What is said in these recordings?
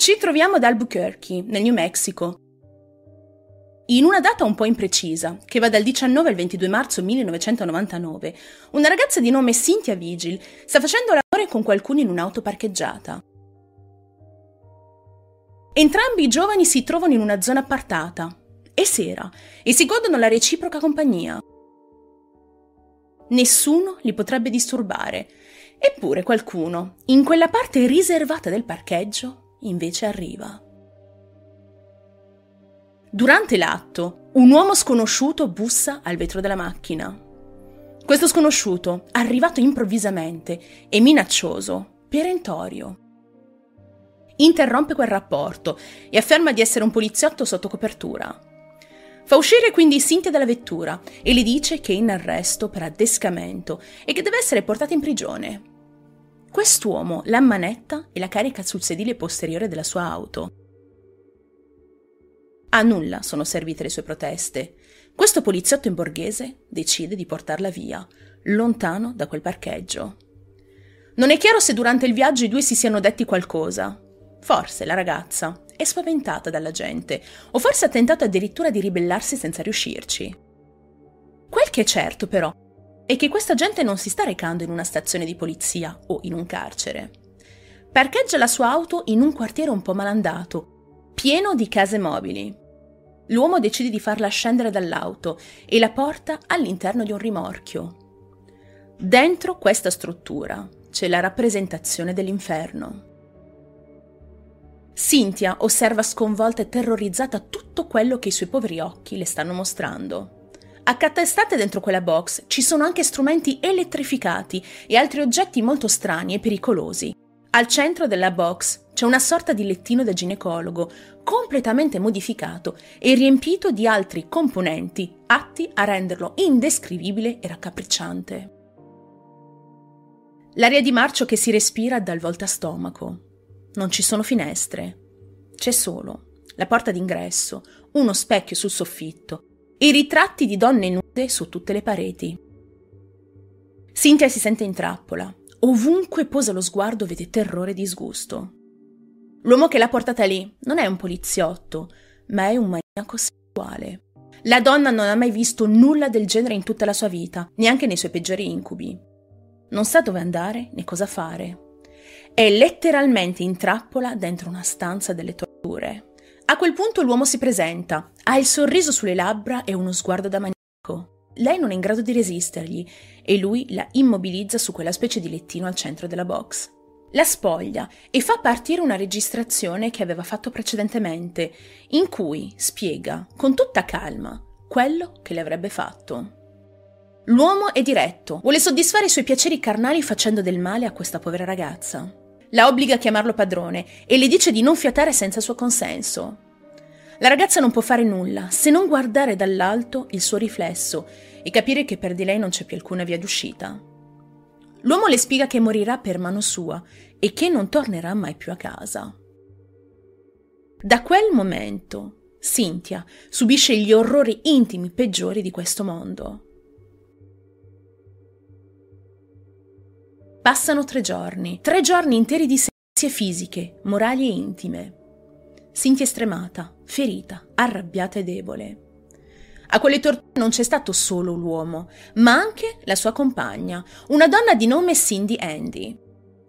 Ci troviamo ad Albuquerque, nel New Mexico. In una data un po' imprecisa, che va dal 19 al 22 marzo 1999, una ragazza di nome Cynthia Vigil sta facendo l'amore con qualcuno in un'auto parcheggiata. Entrambi i giovani si trovano in una zona appartata. È sera e si godono la reciproca compagnia. Nessuno li potrebbe disturbare. Eppure qualcuno, in quella parte riservata del parcheggio, invece arriva. Durante l'atto, un uomo sconosciuto bussa al vetro della macchina. Questo sconosciuto, arrivato improvvisamente e minaccioso, perentorio, interrompe quel rapporto e afferma di essere un poliziotto sotto copertura. Fa uscire quindi Cynthia dalla vettura e le dice che è in arresto per addescamento e che deve essere portata in prigione. Quest'uomo la manetta e la carica sul sedile posteriore della sua auto. A nulla sono servite le sue proteste. Questo poliziotto in borghese decide di portarla via, lontano da quel parcheggio. Non è chiaro se durante il viaggio i due si siano detti qualcosa. Forse la ragazza è spaventata dalla gente, o forse ha tentato addirittura di ribellarsi senza riuscirci. Quel che è certo, però, è che questa gente non si sta recando in una stazione di polizia o in un carcere. Parcheggia la sua auto in un quartiere un po' malandato, pieno di case mobili. L'uomo decide di farla scendere dall'auto e la porta all'interno di un rimorchio. Dentro questa struttura c'è la rappresentazione dell'inferno. Cynthia osserva sconvolta e terrorizzata tutto quello che i suoi poveri occhi le stanno mostrando. Accattastate dentro quella box ci sono anche strumenti elettrificati e altri oggetti molto strani e pericolosi. Al centro della box c'è una sorta di lettino da ginecologo, completamente modificato e riempito di altri componenti atti a renderlo indescrivibile e raccapricciante. L'aria di marcio che si respira dal volta stomaco, non ci sono finestre. C'è solo la porta d'ingresso, uno specchio sul soffitto i ritratti di donne nude su tutte le pareti. Cynthia si sente in trappola. Ovunque posa lo sguardo vede terrore e disgusto. L'uomo che l'ha portata lì non è un poliziotto, ma è un maniaco sessuale. La donna non ha mai visto nulla del genere in tutta la sua vita, neanche nei suoi peggiori incubi. Non sa dove andare né cosa fare. È letteralmente in trappola dentro una stanza delle torture. A quel punto l'uomo si presenta, ha il sorriso sulle labbra e uno sguardo da maniaco. Lei non è in grado di resistergli e lui la immobilizza su quella specie di lettino al centro della box. La spoglia e fa partire una registrazione che aveva fatto precedentemente, in cui spiega con tutta calma quello che le avrebbe fatto. L'uomo è diretto, vuole soddisfare i suoi piaceri carnali facendo del male a questa povera ragazza. La obbliga a chiamarlo padrone e le dice di non fiatare senza suo consenso. La ragazza non può fare nulla se non guardare dall'alto il suo riflesso e capire che per di lei non c'è più alcuna via d'uscita. L'uomo le spiega che morirà per mano sua e che non tornerà mai più a casa. Da quel momento, Cynthia subisce gli orrori intimi peggiori di questo mondo. Passano tre giorni, tre giorni interi di sezie fisiche, morali e intime. Cintia è stremata, ferita, arrabbiata e debole. A quelle torture non c'è stato solo l'uomo, ma anche la sua compagna, una donna di nome Cindy Andy.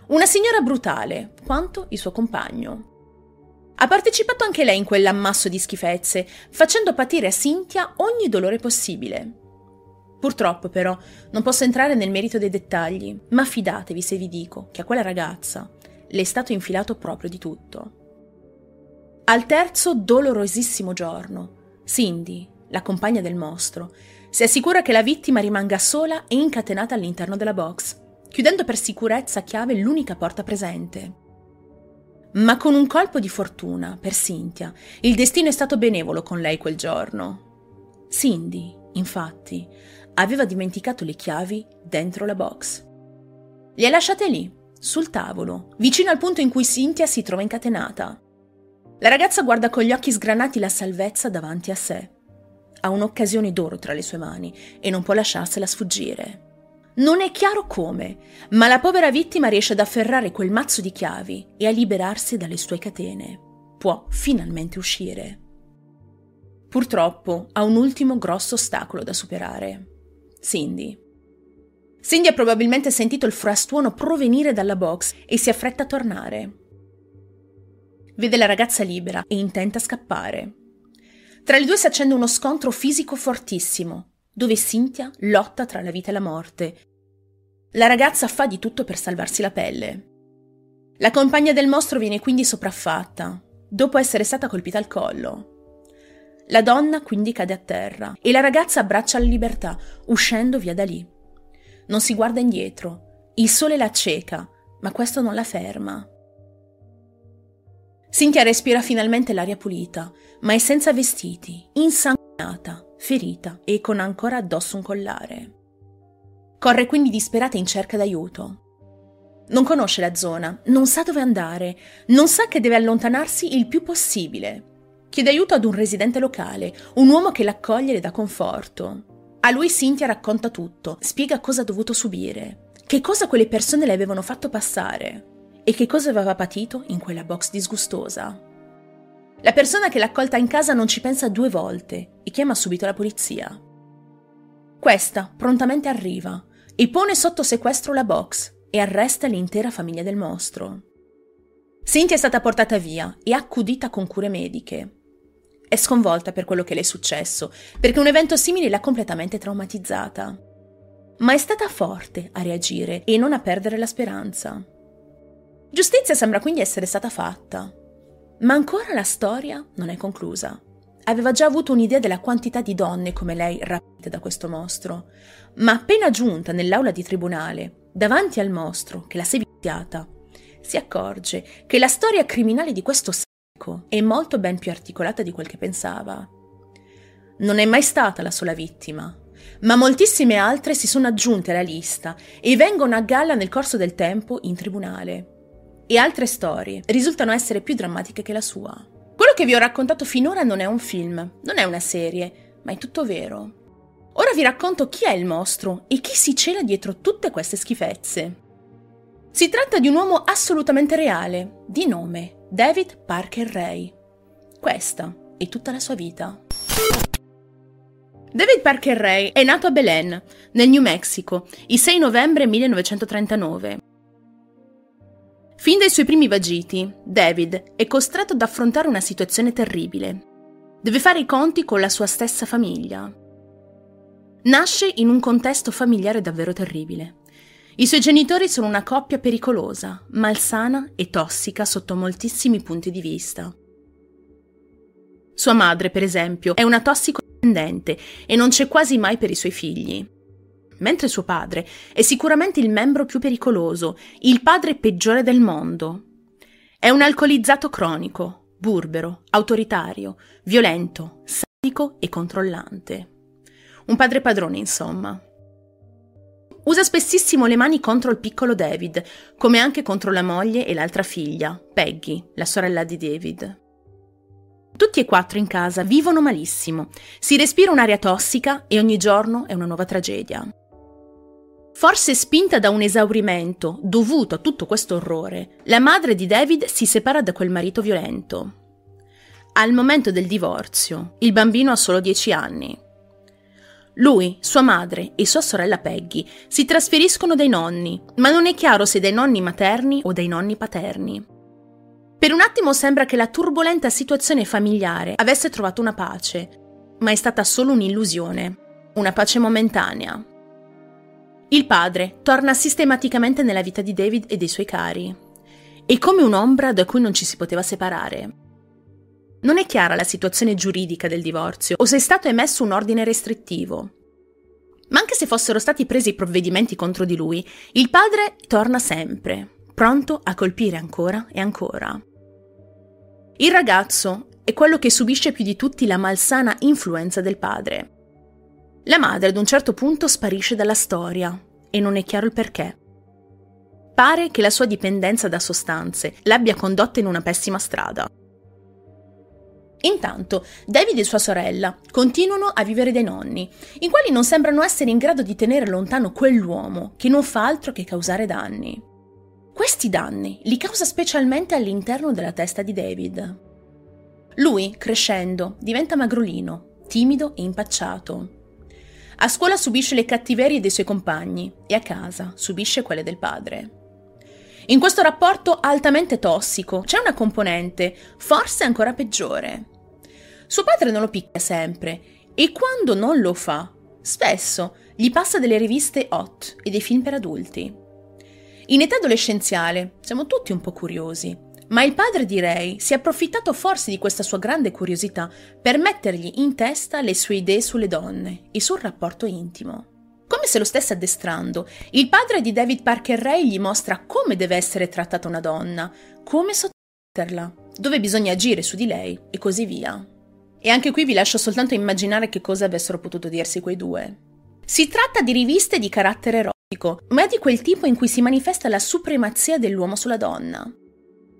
Una signora brutale, quanto il suo compagno. Ha partecipato anche lei in quell'ammasso di schifezze, facendo patire a Cynthia ogni dolore possibile. Purtroppo, però, non posso entrare nel merito dei dettagli, ma fidatevi se vi dico che a quella ragazza le è stato infilato proprio di tutto. Al terzo dolorosissimo giorno, Cindy, la compagna del mostro, si assicura che la vittima rimanga sola e incatenata all'interno della box, chiudendo per sicurezza a chiave l'unica porta presente. Ma con un colpo di fortuna per Cynthia, il destino è stato benevolo con lei quel giorno. Cindy, infatti, aveva dimenticato le chiavi dentro la box. Le ha lasciate lì, sul tavolo, vicino al punto in cui Cynthia si trova incatenata. La ragazza guarda con gli occhi sgranati la salvezza davanti a sé. Ha un'occasione d'oro tra le sue mani e non può lasciarsela sfuggire. Non è chiaro come, ma la povera vittima riesce ad afferrare quel mazzo di chiavi e a liberarsi dalle sue catene. Può finalmente uscire. Purtroppo ha un ultimo grosso ostacolo da superare. Cindy. Cindy ha probabilmente sentito il frastuono provenire dalla box e si affretta a tornare. Vede la ragazza libera e intenta scappare. Tra le due si accende uno scontro fisico fortissimo, dove Cynthia lotta tra la vita e la morte. La ragazza fa di tutto per salvarsi la pelle. La compagna del mostro viene quindi sopraffatta, dopo essere stata colpita al collo. La donna quindi cade a terra e la ragazza abbraccia la libertà, uscendo via da lì. Non si guarda indietro. Il sole la acceca, ma questo non la ferma. Cynthia respira finalmente l'aria pulita, ma è senza vestiti, insanguinata ferita e con ancora addosso un collare. Corre quindi disperata in cerca d'aiuto. Non conosce la zona, non sa dove andare, non sa che deve allontanarsi il più possibile. Chiede aiuto ad un residente locale, un uomo che l'accoglie e le dà conforto. A lui Cynthia racconta tutto, spiega cosa ha dovuto subire, che cosa quelle persone le avevano fatto passare e che cosa aveva patito in quella box disgustosa. La persona che l'ha accolta in casa non ci pensa due volte e chiama subito la polizia. Questa prontamente arriva e pone sotto sequestro la box e arresta l'intera famiglia del mostro. Cynthia è stata portata via e accudita con cure mediche. È sconvolta per quello che le è successo, perché un evento simile l'ha completamente traumatizzata. Ma è stata forte a reagire e non a perdere la speranza. Giustizia sembra quindi essere stata fatta, ma ancora la storia non è conclusa. Aveva già avuto un'idea della quantità di donne come lei rapite da questo mostro, ma appena giunta nell'aula di tribunale, davanti al mostro che l'ha seviziata, si accorge che la storia criminale di questo sacco è molto ben più articolata di quel che pensava. Non è mai stata la sola vittima, ma moltissime altre si sono aggiunte alla lista e vengono a galla nel corso del tempo in tribunale e altre storie risultano essere più drammatiche che la sua. Quello che vi ho raccontato finora non è un film, non è una serie, ma è tutto vero. Ora vi racconto chi è il mostro e chi si cela dietro tutte queste schifezze. Si tratta di un uomo assolutamente reale, di nome David Parker Ray. Questa è tutta la sua vita. David Parker Ray è nato a Belen, nel New Mexico, il 6 novembre 1939. Fin dai suoi primi vagiti, David è costretto ad affrontare una situazione terribile. Deve fare i conti con la sua stessa famiglia. Nasce in un contesto familiare davvero terribile. I suoi genitori sono una coppia pericolosa, malsana e tossica sotto moltissimi punti di vista. Sua madre, per esempio, è una tossicodipendente e non c'è quasi mai per i suoi figli mentre suo padre è sicuramente il membro più pericoloso, il padre peggiore del mondo. È un alcolizzato cronico, burbero, autoritario, violento, sadico e controllante. Un padre padrone, insomma. Usa spessissimo le mani contro il piccolo David, come anche contro la moglie e l'altra figlia, Peggy, la sorella di David. Tutti e quattro in casa vivono malissimo, si respira un'aria tossica e ogni giorno è una nuova tragedia. Forse spinta da un esaurimento dovuto a tutto questo orrore, la madre di David si separa da quel marito violento. Al momento del divorzio, il bambino ha solo 10 anni. Lui, sua madre e sua sorella Peggy si trasferiscono dai nonni, ma non è chiaro se dai nonni materni o dai nonni paterni. Per un attimo sembra che la turbolenta situazione familiare avesse trovato una pace, ma è stata solo un'illusione, una pace momentanea. Il padre torna sistematicamente nella vita di David e dei suoi cari. È come un'ombra da cui non ci si poteva separare. Non è chiara la situazione giuridica del divorzio o se è stato emesso un ordine restrittivo. Ma anche se fossero stati presi provvedimenti contro di lui, il padre torna sempre, pronto a colpire ancora e ancora. Il ragazzo è quello che subisce più di tutti la malsana influenza del padre. La madre ad un certo punto sparisce dalla storia e non è chiaro il perché. Pare che la sua dipendenza da sostanze l'abbia condotta in una pessima strada. Intanto, David e sua sorella continuano a vivere dai nonni, i quali non sembrano essere in grado di tenere lontano quell'uomo che non fa altro che causare danni. Questi danni li causa specialmente all'interno della testa di David. Lui, crescendo, diventa magrolino, timido e impacciato. A scuola subisce le cattiverie dei suoi compagni e a casa subisce quelle del padre. In questo rapporto altamente tossico c'è una componente, forse ancora peggiore. Suo padre non lo picchia sempre e quando non lo fa, spesso gli passa delle riviste hot e dei film per adulti. In età adolescenziale siamo tutti un po' curiosi, ma il padre di Ray si è approfittato forse di questa sua grande curiosità per mettergli in testa le sue idee sulle donne e sul rapporto intimo. Come se lo stesse addestrando, il padre di David Parker Ray gli mostra come deve essere trattata una donna, come sottometterla, dove bisogna agire su di lei e così via. E anche qui vi lascio soltanto immaginare che cosa avessero potuto dirsi quei due. Si tratta di riviste di carattere erotico, ma è di quel tipo in cui si manifesta la supremazia dell'uomo sulla donna.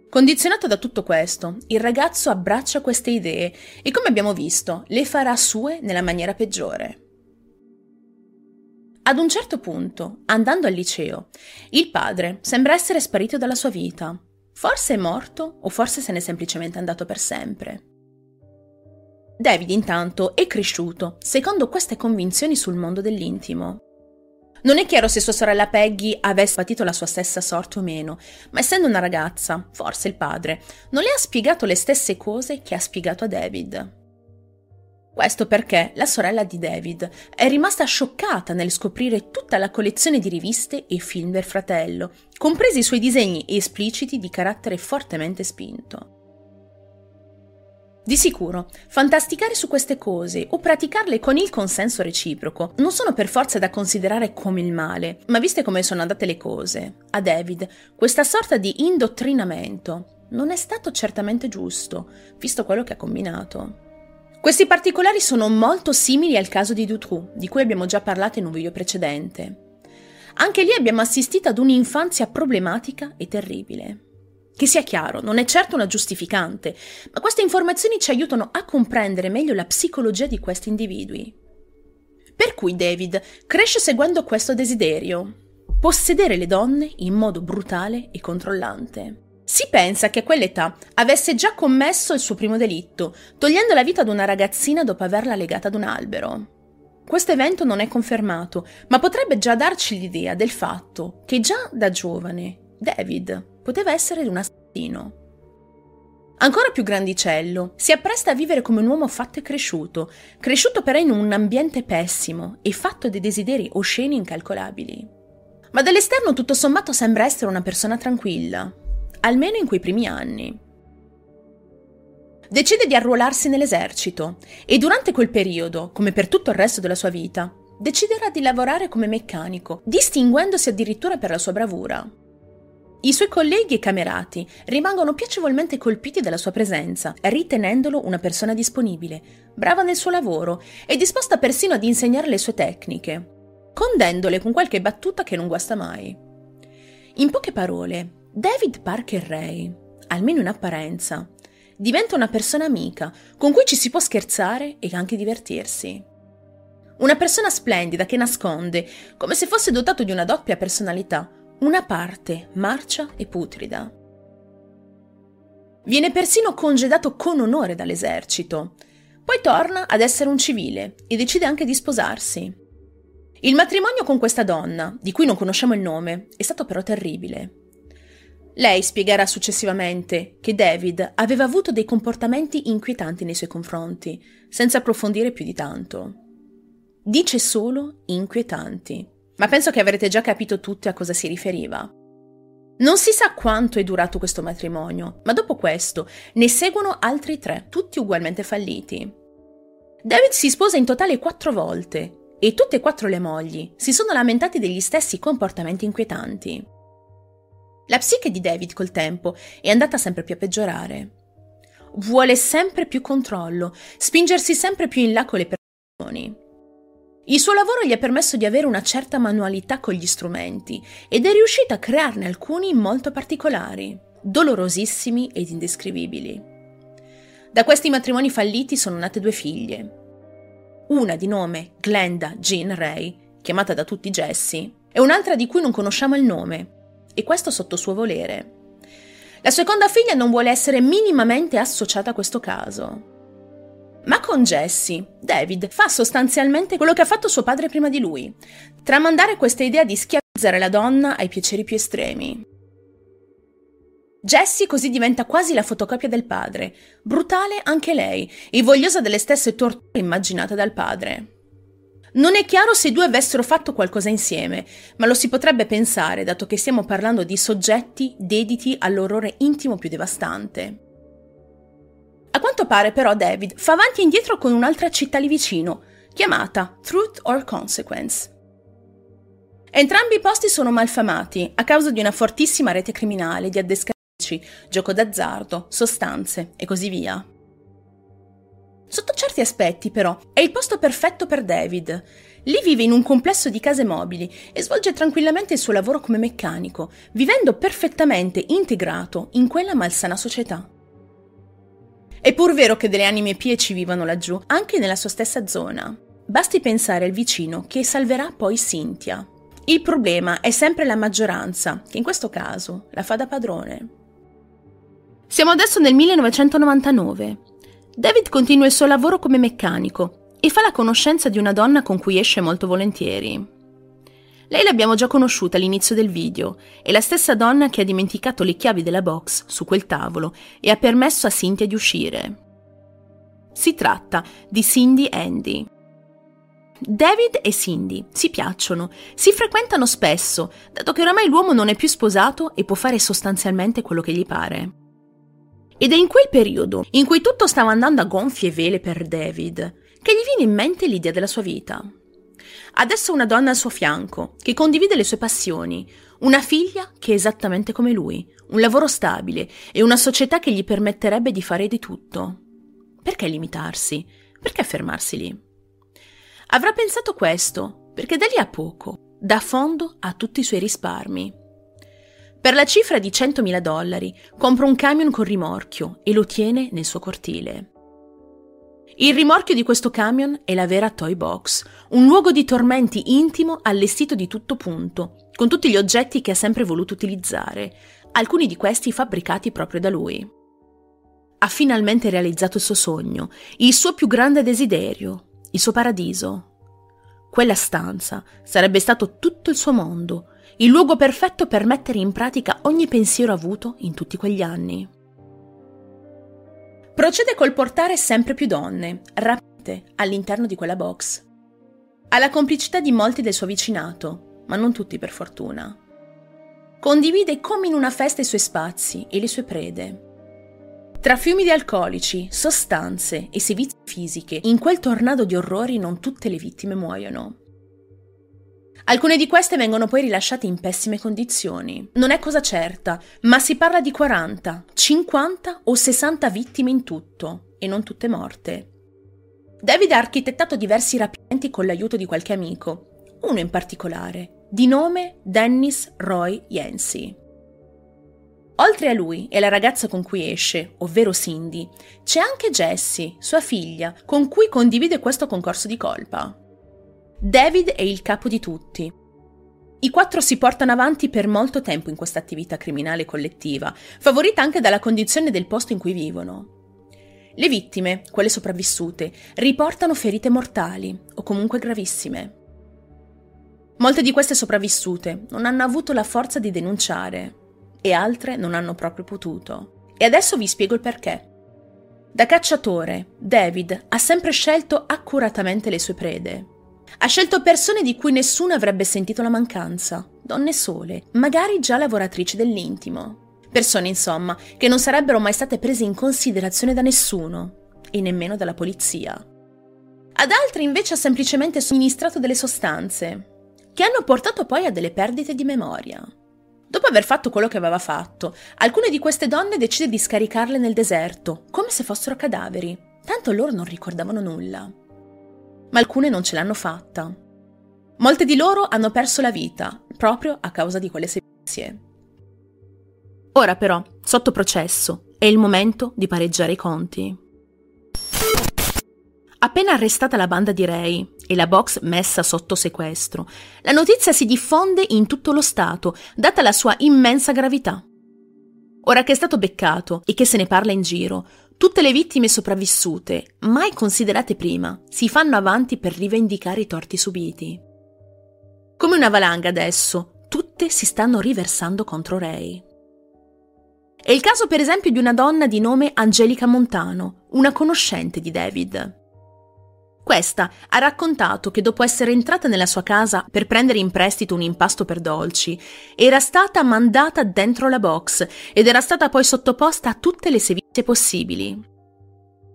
Condizionato da tutto questo, il ragazzo abbraccia queste idee e, come abbiamo visto, le farà sue nella maniera peggiore. Ad un certo punto, andando al liceo, il padre sembra essere sparito dalla sua vita. Forse è morto o forse se n'è semplicemente andato per sempre. David intanto è cresciuto secondo queste convinzioni sul mondo dell'intimo. Non è chiaro se sua sorella Peggy avesse patito la sua stessa sorte o meno, ma essendo una ragazza, forse il padre, non le ha spiegato le stesse cose che ha spiegato a David. Questo perché la sorella di David è rimasta scioccata nel scoprire tutta la collezione di riviste e film del fratello, compresi i suoi disegni espliciti di carattere fortemente spinto. Di sicuro, fantasticare su queste cose o praticarle con il consenso reciproco non sono per forza da considerare come il male, ma viste come sono andate le cose, a David questa sorta di indottrinamento non è stato certamente giusto, visto quello che ha combinato. Questi particolari sono molto simili al caso di Dutroux, di cui abbiamo già parlato in un video precedente. Anche lì abbiamo assistito ad un'infanzia problematica e terribile. Che sia chiaro, non è certo una giustificante, ma queste informazioni ci aiutano a comprendere meglio la psicologia di questi individui. Per cui David cresce seguendo questo desiderio, possedere le donne in modo brutale e controllante. Si pensa che a quell'età avesse già commesso il suo primo delitto, togliendo la vita ad una ragazzina dopo averla legata ad un albero. Questo evento non è confermato, ma potrebbe già darci l'idea del fatto che già da giovane David poteva essere un assassino. Ancora più grandicello, si appresta a vivere come un uomo fatto e cresciuto, cresciuto però in un ambiente pessimo e fatto di desideri osceni incalcolabili. Ma dall'esterno tutto sommato sembra essere una persona tranquilla, almeno in quei primi anni. Decide di arruolarsi nell'esercito e durante quel periodo, come per tutto il resto della sua vita, deciderà di lavorare come meccanico, distinguendosi addirittura per la sua bravura. I suoi colleghi e camerati rimangono piacevolmente colpiti dalla sua presenza, ritenendolo una persona disponibile, brava nel suo lavoro e disposta persino ad insegnare le sue tecniche, condendole con qualche battuta che non guasta mai. In poche parole, David Parker Ray, almeno in apparenza, diventa una persona amica con cui ci si può scherzare e anche divertirsi. Una persona splendida che nasconde, come se fosse dotato di una doppia personalità, una parte marcia e putrida. Viene persino congedato con onore dall'esercito. Poi torna ad essere un civile e decide anche di sposarsi. Il matrimonio con questa donna, di cui non conosciamo il nome, è stato però terribile. Lei spiegherà successivamente che David aveva avuto dei comportamenti inquietanti nei suoi confronti, senza approfondire più di tanto. Dice solo inquietanti, ma penso che avrete già capito tutti a cosa si riferiva. Non si sa quanto è durato questo matrimonio, ma dopo questo ne seguono altri tre, tutti ugualmente falliti. David si sposa in totale quattro volte e tutte e quattro le mogli si sono lamentati degli stessi comportamenti inquietanti. La psiche di David col tempo è andata sempre più a peggiorare. Vuole sempre più controllo, spingersi sempre più in là con le persone. Il suo lavoro gli ha permesso di avere una certa manualità con gli strumenti ed è riuscito a crearne alcuni molto particolari, dolorosissimi ed indescrivibili. Da questi matrimoni falliti sono nate due figlie. Una di nome Glenda Jean Ray, chiamata da tutti Jessie, e un'altra di cui non conosciamo il nome, e questo sotto suo volere. La seconda figlia non vuole essere minimamente associata a questo caso. Ma con Jesse, David fa sostanzialmente quello che ha fatto suo padre prima di lui, tramandare questa idea di schiavizzare la donna ai piaceri più estremi. Jessie così diventa quasi la fotocopia del padre, brutale anche lei e vogliosa delle stesse torture immaginate dal padre. Non è chiaro se i due avessero fatto qualcosa insieme, ma lo si potrebbe pensare dato che stiamo parlando di soggetti dediti all'orrore intimo più devastante. A quanto pare però David fa avanti e indietro con un'altra città lì vicino, chiamata Truth or Consequence. Entrambi i posti sono malfamati a causa di una fortissima rete criminale di addescarici, gioco d'azzardo, sostanze e così via. Sotto certi aspetti, però, è il posto perfetto per David. Lì vive in un complesso di case mobili e svolge tranquillamente il suo lavoro come meccanico, vivendo perfettamente integrato in quella malsana società. È pur vero che delle anime pie ci vivano laggiù, anche nella sua stessa zona. Basti pensare al vicino che salverà poi Cynthia. Il problema è sempre la maggioranza, che in questo caso la fa da padrone. Siamo adesso nel 1999. David continua il suo lavoro come meccanico e fa la conoscenza di una donna con cui esce molto volentieri. Lei l'abbiamo già conosciuta all'inizio del video, è la stessa donna che ha dimenticato le chiavi della box su quel tavolo e ha permesso a Cynthia di uscire. Si tratta di Cindy Andy. David e Cindy si piacciono, si frequentano spesso, dato che oramai l'uomo non è più sposato e può fare sostanzialmente quello che gli pare. Ed è in quel periodo, in cui tutto stava andando a gonfie vele per David, che gli viene in mente l'idea della sua vita. Adesso una donna al suo fianco, che condivide le sue passioni, una figlia che è esattamente come lui, un lavoro stabile e una società che gli permetterebbe di fare di tutto. Perché limitarsi? Perché fermarsi lì? Avrà pensato questo, perché da lì a poco, da fondo a tutti i suoi risparmi. Per la cifra di 100.000 dollari compra un camion con rimorchio e lo tiene nel suo cortile. Il rimorchio di questo camion è la vera Toy Box, un luogo di tormenti intimo allestito di tutto punto, con tutti gli oggetti che ha sempre voluto utilizzare, alcuni di questi fabbricati proprio da lui. Ha finalmente realizzato il suo sogno, il suo più grande desiderio, il suo paradiso. Quella stanza sarebbe stato tutto il suo mondo, il luogo perfetto per mettere in pratica ogni pensiero avuto in tutti quegli anni. Procede col portare sempre più donne, rapite, all'interno di quella box. Ha la complicità di molti del suo vicinato, ma non tutti per fortuna. Condivide come in una festa i suoi spazi e le sue prede. Tra fiumi di alcolici, sostanze e sevizie fisiche, in quel tornado di orrori non tutte le vittime muoiono. Alcune di queste vengono poi rilasciate in pessime condizioni. Non è cosa certa, ma si parla di 40, 50 o 60 vittime in tutto, e non tutte morte. David ha architettato diversi rapimenti con l'aiuto di qualche amico, uno in particolare, di nome Dennis Roy Yancey. Oltre a lui e la ragazza con cui esce, ovvero Cindy, c'è anche Jessie, sua figlia, con cui condivide questo concorso di colpa. David è il capo di tutti. I quattro si portano avanti per molto tempo in questa attività criminale collettiva, favorita anche dalla condizione del posto in cui vivono. Le vittime, quelle sopravvissute, riportano ferite mortali o comunque gravissime. Molte di queste sopravvissute non hanno avuto la forza di denunciare e altre non hanno proprio potuto. E adesso vi spiego il perché. Da cacciatore, David ha sempre scelto accuratamente le sue prede. Ha scelto persone di cui nessuno avrebbe sentito la mancanza, donne sole, magari già lavoratrici dell'intimo. Persone, insomma, che non sarebbero mai state prese in considerazione da nessuno, e nemmeno dalla polizia. Ad altre invece ha semplicemente somministrato delle sostanze, che hanno portato poi a delle perdite di memoria. Dopo aver fatto quello che aveva fatto, alcune di queste donne decide di scaricarle nel deserto, come se fossero cadaveri, tanto loro non ricordavano nulla ma alcune non ce l'hanno fatta. Molte di loro hanno perso la vita proprio a causa di quelle sevizie. Ora però, sotto processo, è il momento di pareggiare i conti. Appena arrestata la banda di Ray e la box messa sotto sequestro, la notizia si diffonde in tutto lo Stato, data la sua immensa gravità. Ora che è stato beccato e che se ne parla in giro, tutte le vittime sopravvissute, mai considerate prima, si fanno avanti per rivendicare i torti subiti. Come una valanga adesso, tutte si stanno riversando contro Ray. È il caso per esempio di una donna di nome Angelica Montano, una conoscente di David. Questa ha raccontato che dopo essere entrata nella sua casa per prendere in prestito un impasto per dolci, era stata mandata dentro la box ed era stata poi sottoposta a tutte le sevizie possibili.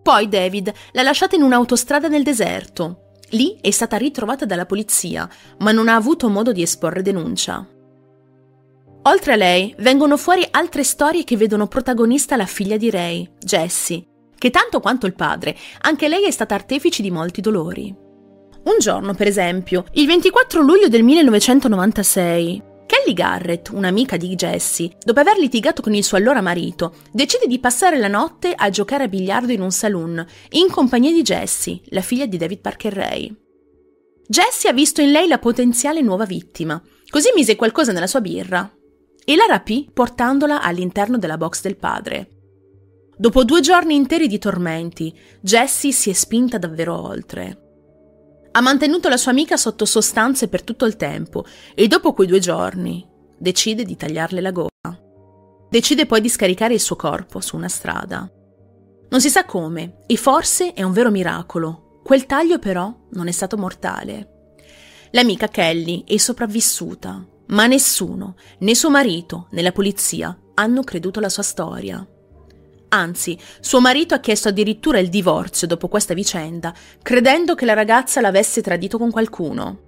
Poi David l'ha lasciata in un'autostrada nel deserto. Lì è stata ritrovata dalla polizia, ma non ha avuto modo di esporre denuncia. Oltre a lei, vengono fuori altre storie che vedono protagonista la figlia di Ray, Jessie, che tanto quanto il padre, anche lei è stata artefice di molti dolori. Un giorno, per esempio, il 24 luglio del 1996, Kelly Garrett, un'amica di Jessie, dopo aver litigato con il suo allora marito, decide di passare la notte a giocare a biliardo in un saloon, in compagnia di Jessie, la figlia di David Parker Ray. Jessie ha visto in lei la potenziale nuova vittima, così mise qualcosa nella sua birra e la rapì portandola all'interno della box del padre. Dopo due giorni interi di tormenti, Jessie si è spinta davvero oltre. Ha mantenuto la sua amica sotto sostanze per tutto il tempo e dopo quei due giorni decide di tagliarle la gola. Decide poi di scaricare il suo corpo su una strada. Non si sa come, e forse è un vero miracolo. Quel taglio però non è stato mortale. L'amica Kelly è sopravvissuta, ma nessuno, né suo marito né la polizia, hanno creduto alla sua storia. Anzi, suo marito ha chiesto addirittura il divorzio dopo questa vicenda, credendo che la ragazza l'avesse tradito con qualcuno.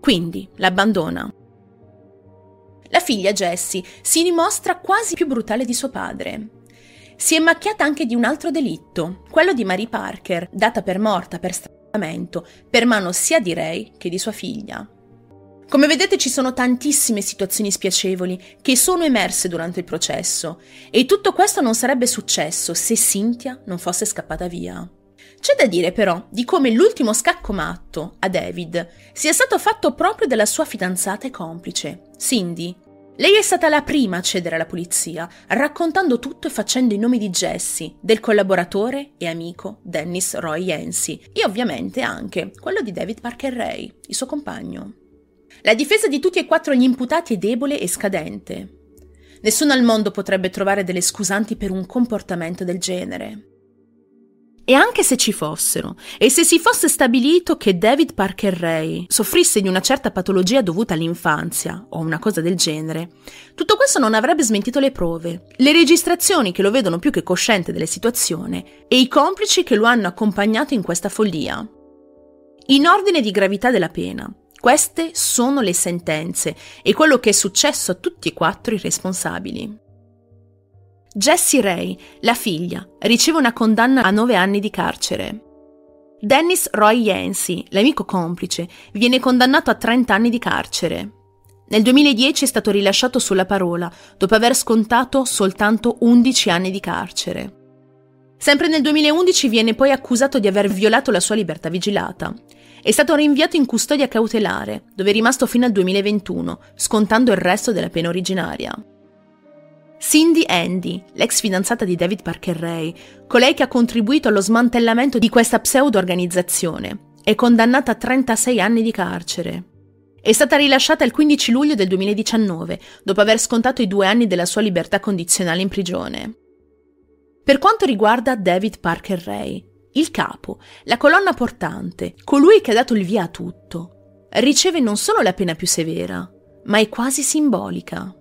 Quindi l'abbandona. La figlia Jessie si dimostra quasi più brutale di suo padre. Si è macchiata anche di un altro delitto, quello di Mary Parker, data per morta per stranamento, per mano sia di Ray che di sua figlia. Come vedete ci sono tantissime situazioni spiacevoli che sono emerse durante il processo e tutto questo non sarebbe successo se Cynthia non fosse scappata via. C'è da dire però di come l'ultimo scacco matto a David sia stato fatto proprio dalla sua fidanzata e complice, Cindy. Lei è stata la prima a cedere alla polizia, raccontando tutto e facendo i nomi di Jesse, del collaboratore e amico Dennis Roy Yancey e ovviamente anche quello di David Parker Ray, il suo compagno. La difesa di tutti e quattro gli imputati è debole e scadente. Nessuno al mondo potrebbe trovare delle scusanti per un comportamento del genere. E anche se ci fossero, e se si fosse stabilito che David Parker Ray soffrisse di una certa patologia dovuta all'infanzia o una cosa del genere, tutto questo non avrebbe smentito le prove, le registrazioni che lo vedono più che cosciente della situazione e i complici che lo hanno accompagnato in questa follia. In ordine di gravità della pena, queste sono le sentenze e quello che è successo a tutti e quattro i responsabili. Jessie Ray, la figlia, riceve una condanna a nove anni di carcere. Dennis Roy Yancey, l'amico complice, viene condannato a 30 anni di carcere. Nel 2010 è stato rilasciato sulla parola, dopo aver scontato soltanto 11 anni di carcere. Sempre nel 2011 viene poi accusato di aver violato la sua libertà vigilata è stato rinviato in custodia cautelare, dove è rimasto fino al 2021, scontando il resto della pena originaria. Cindy Andy, l'ex fidanzata di David Parker Ray, colei che ha contribuito allo smantellamento di questa pseudo-organizzazione, è condannata a 36 anni di carcere. È stata rilasciata il 15 luglio del 2019, dopo aver scontato i due anni della sua libertà condizionale in prigione. Per quanto riguarda David Parker Ray, il capo, la colonna portante, colui che ha dato il via a tutto, riceve non solo la pena più severa, ma è quasi simbolica.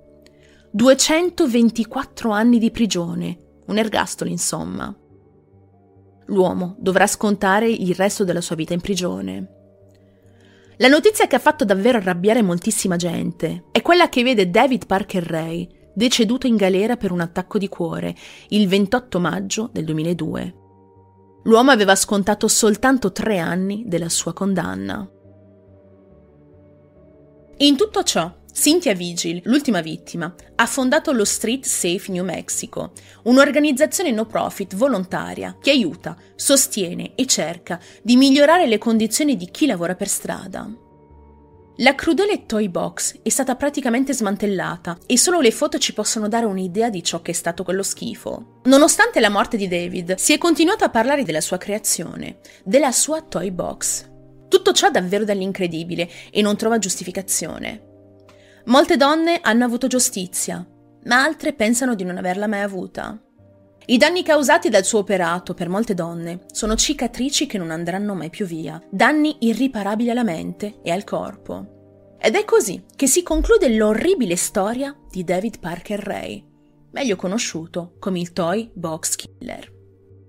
224 anni di prigione, un ergastolo insomma. L'uomo dovrà scontare il resto della sua vita in prigione. La notizia che ha fatto davvero arrabbiare moltissima gente è quella che vede David Parker Ray deceduto in galera per un attacco di cuore il 28 maggio del 2002. L'uomo aveva scontato soltanto tre anni della sua condanna. In tutto ciò, Cynthia Vigil, l'ultima vittima, ha fondato lo Street Safe New Mexico, un'organizzazione no profit volontaria che aiuta, sostiene e cerca di migliorare le condizioni di chi lavora per strada. La crudele Toy Box è stata praticamente smantellata e solo le foto ci possono dare un'idea di ciò che è stato quello schifo. Nonostante la morte di David, si è continuato a parlare della sua creazione, della sua Toy Box. Tutto ciò davvero dall'incredibile e non trova giustificazione. Molte donne hanno avuto giustizia, ma altre pensano di non averla mai avuta. I danni causati dal suo operato per molte donne sono cicatrici che non andranno mai più via, danni irriparabili alla mente e al corpo. Ed è così che si conclude l'orribile storia di David Parker Ray, meglio conosciuto come il Toy Box Killer.